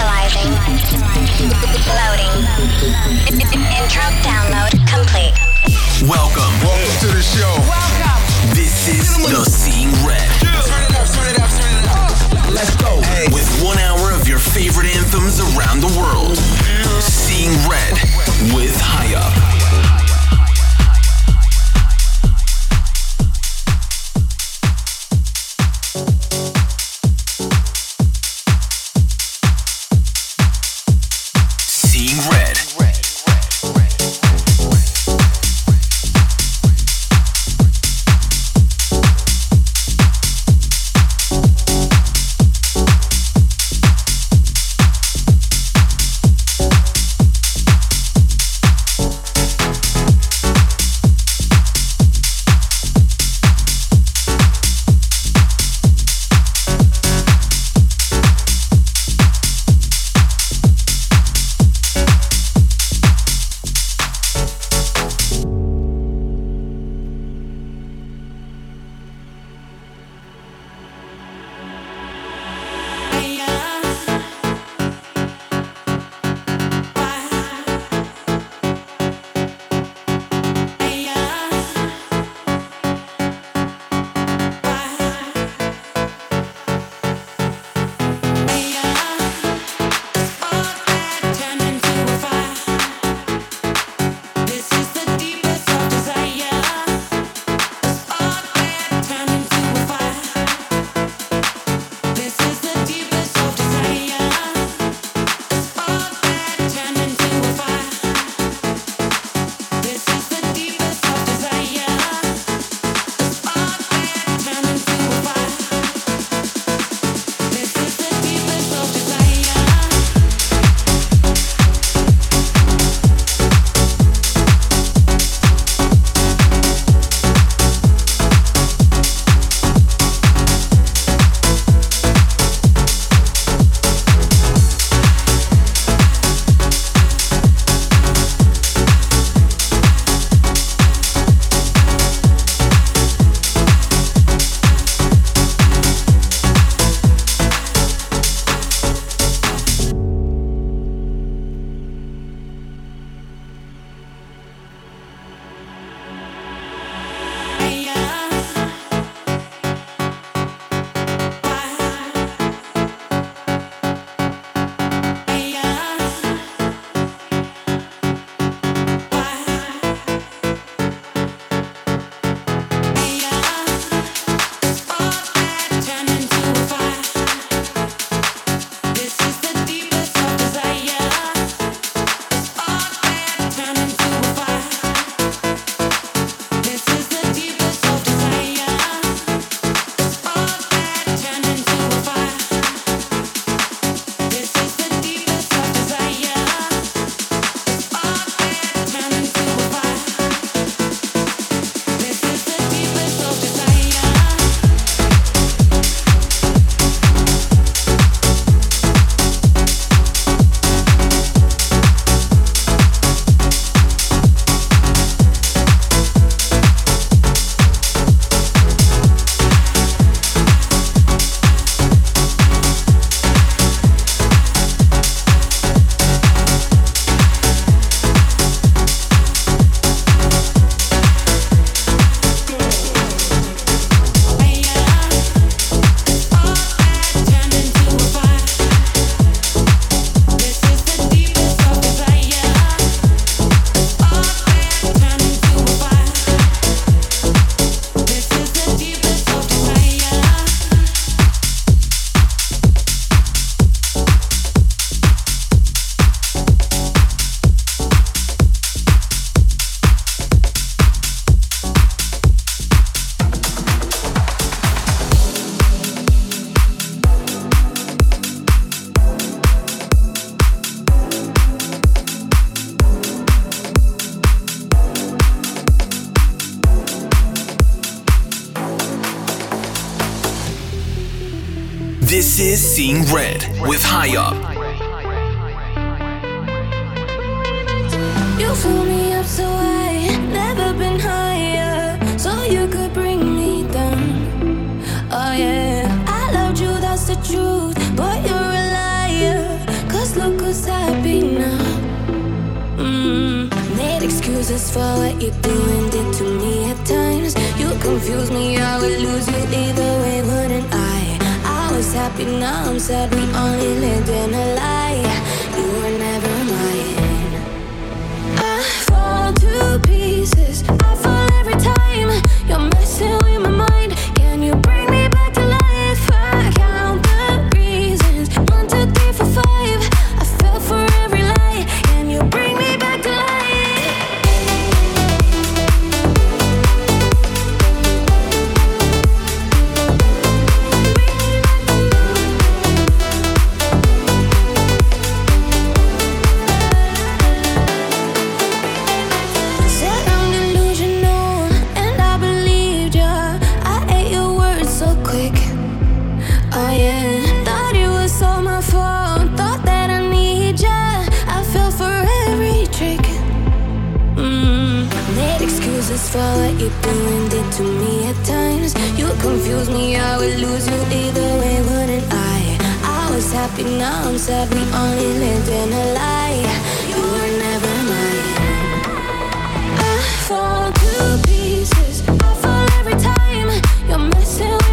Initializing. Loading. Intro download complete. Welcome. Welcome to the show. Welcome. This is the Seeing Red. Turn it up, turn it up, turn it up. Let's go. With one hour of your favorite anthems around the world. Seeing Red with Highup. For what you do and did to me at times. You confuse me, I would lose you either way, wouldn't I? I was happy, now I'm sad. We only lived in a lie. You were never mine. I fall to pieces. I fall every time you're messing with.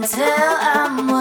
When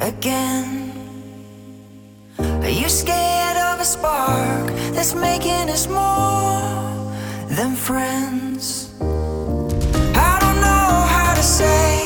again. Are you scared of a spark that's making us more than friends? I don't know how to say.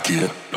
I get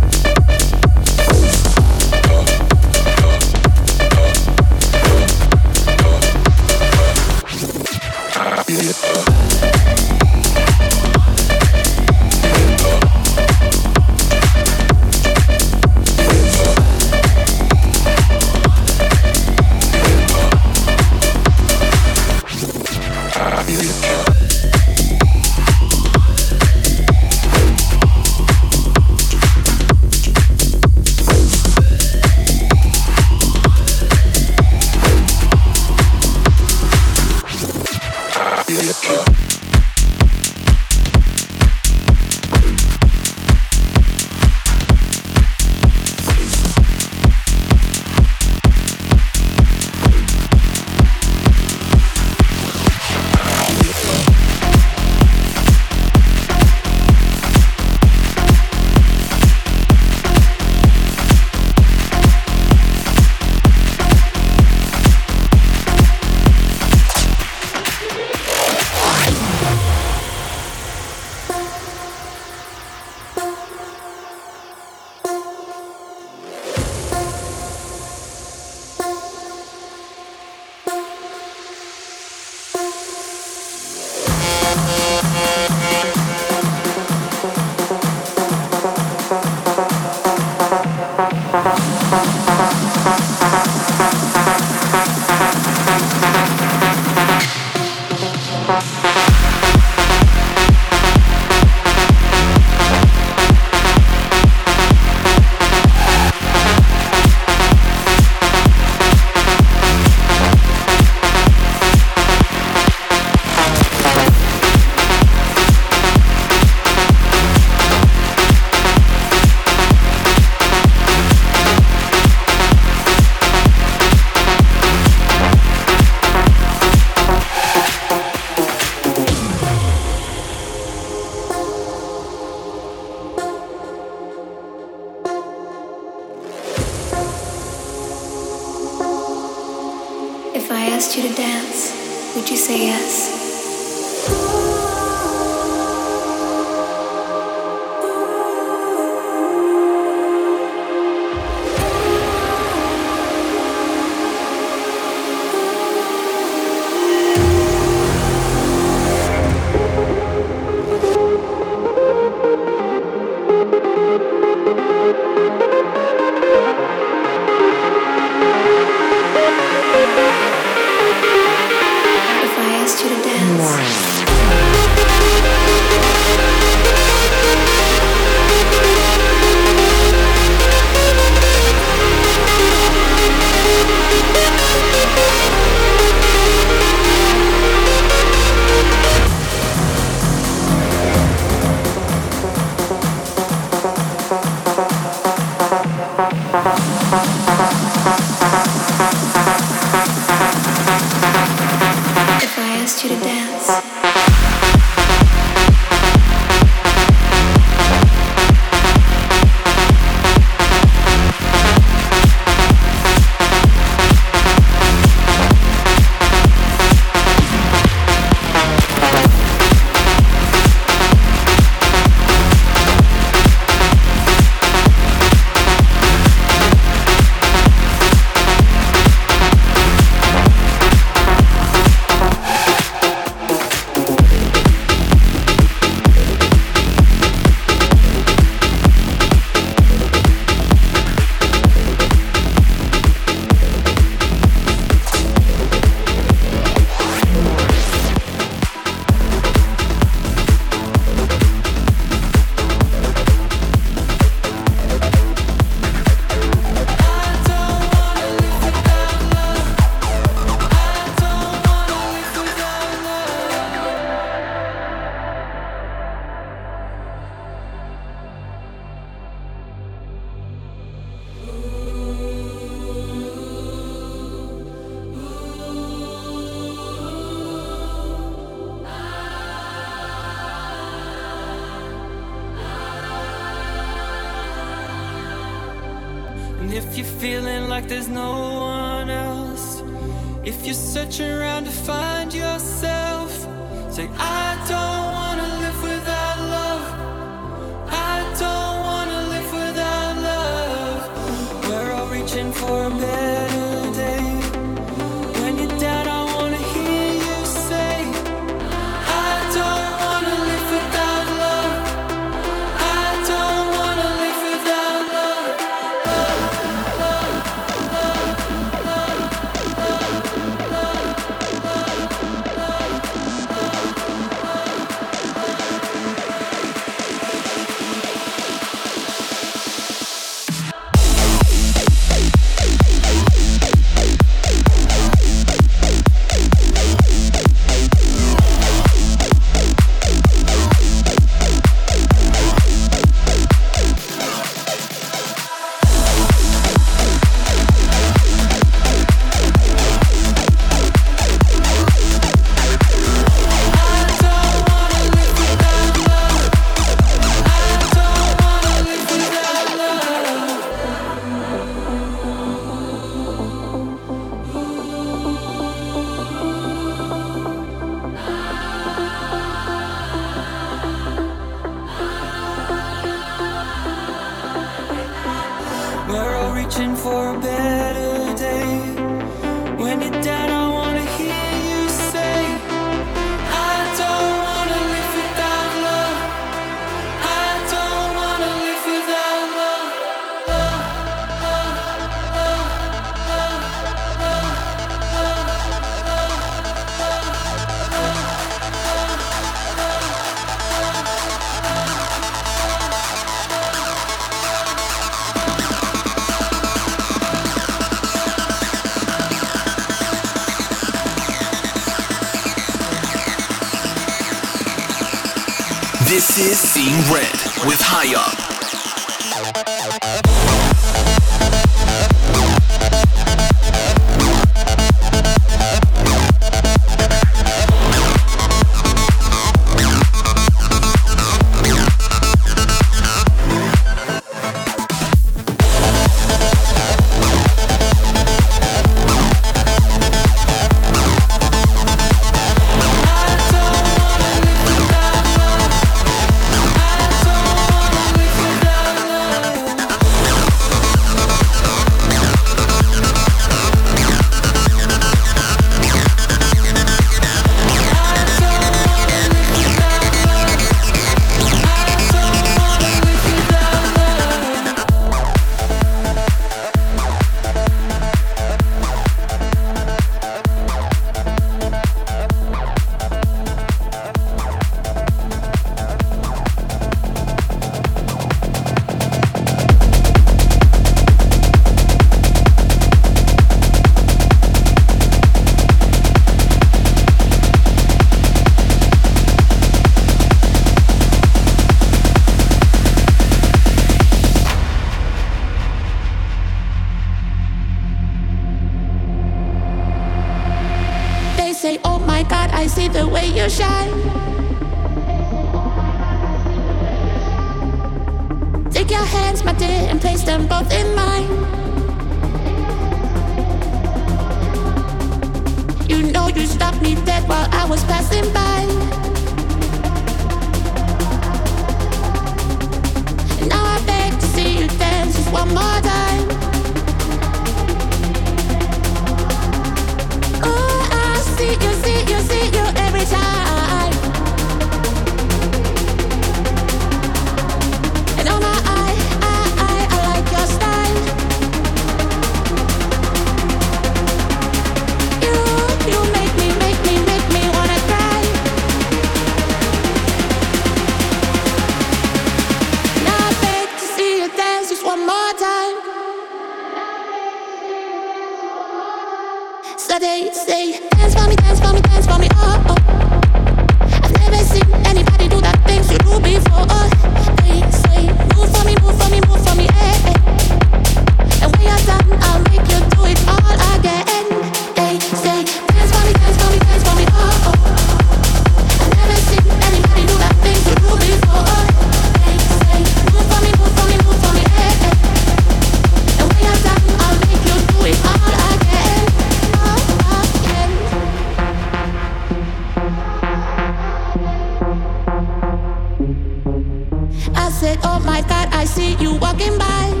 said, Oh my God, I see you walking by.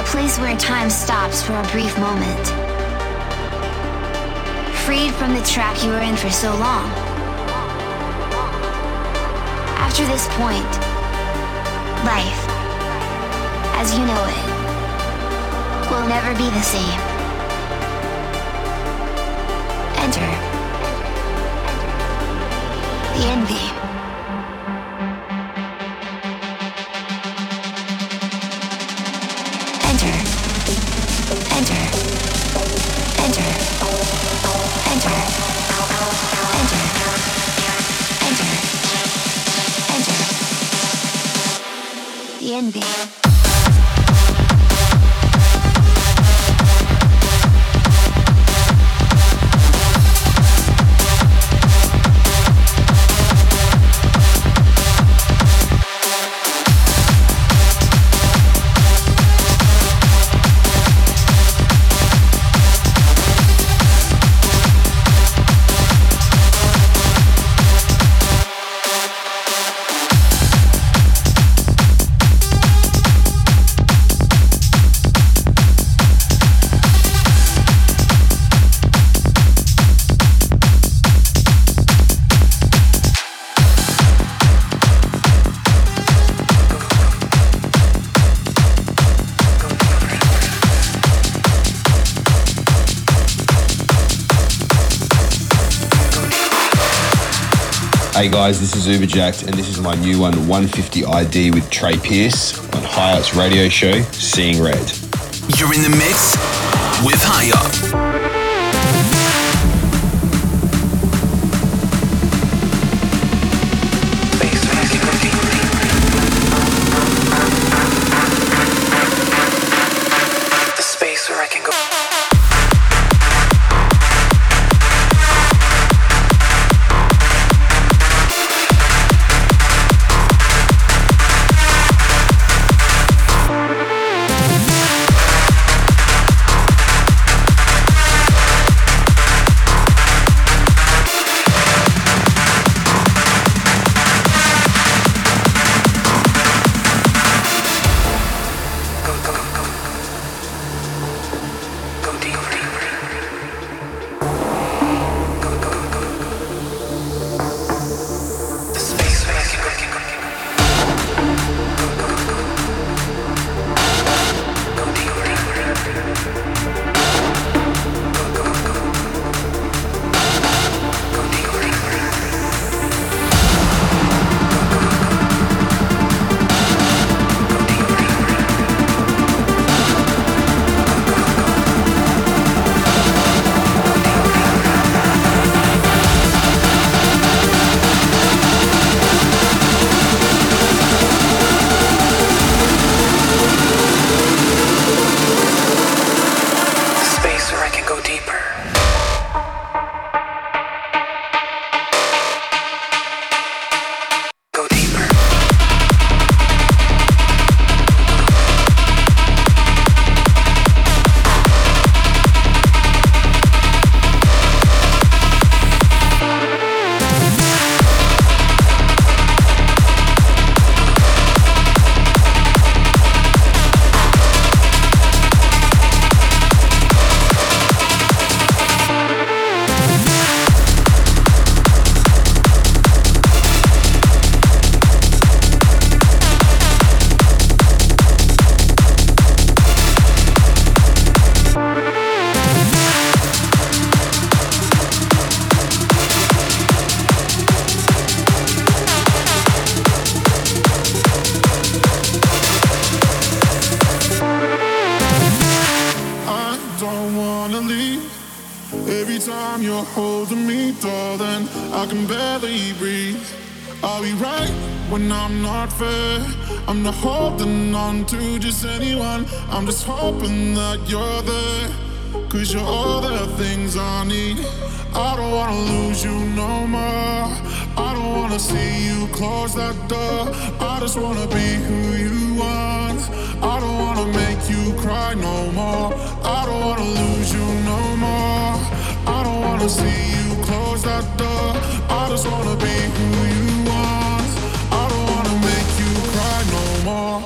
A place where time stops for a brief moment. Freed from the trap you were in for so long. After this point, life, as you know it, will never be the same. Enter the envy. Andy. Hey guys, this is Uberjak'd, and this is my new one, 150 ID with Trey Pearce on High radio show, Seeing Red. You're in the mix with Highup. I'm not holding on to just anyone. I'm just hoping that you're there. Cause you're all the things I need. I don't wanna lose you no more. I don't wanna see you close that door. I just wanna be who you want. I don't wanna make you cry no more. I don't wanna lose you no more. I don't wanna see you close that door. I just wanna be who you more.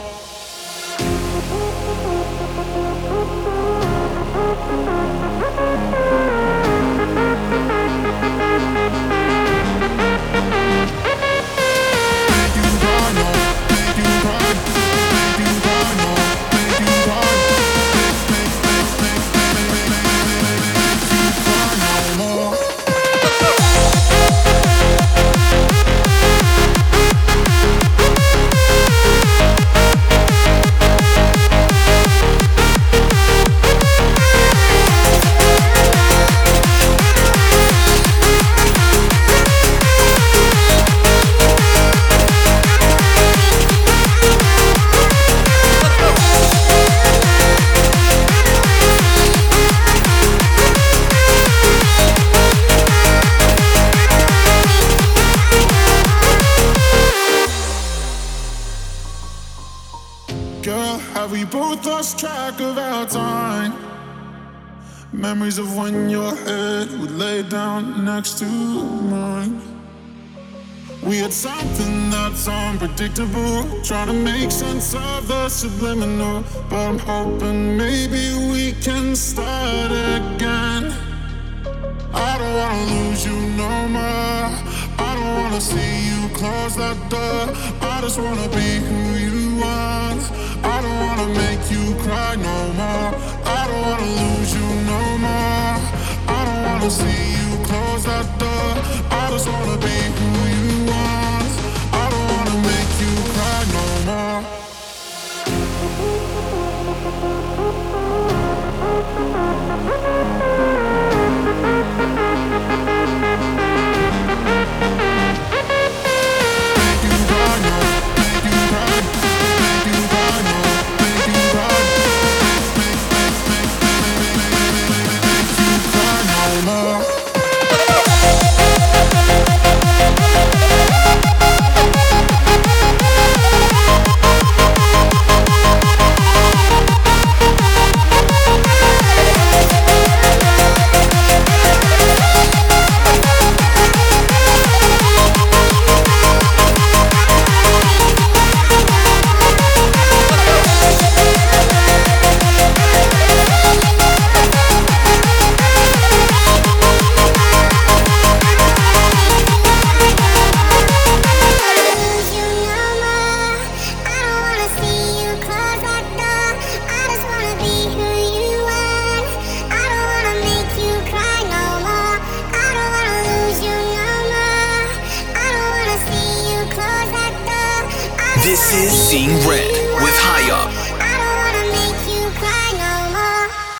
Memories of when your head would lay down next to mine. We had something that's unpredictable. Trying to make sense of the subliminal. But I'm hoping maybe we can start again. I don't wanna lose you no more. I don't wanna see you close that door. I just wanna be who you want. I don't wanna make you cry no more. I don't wanna lose you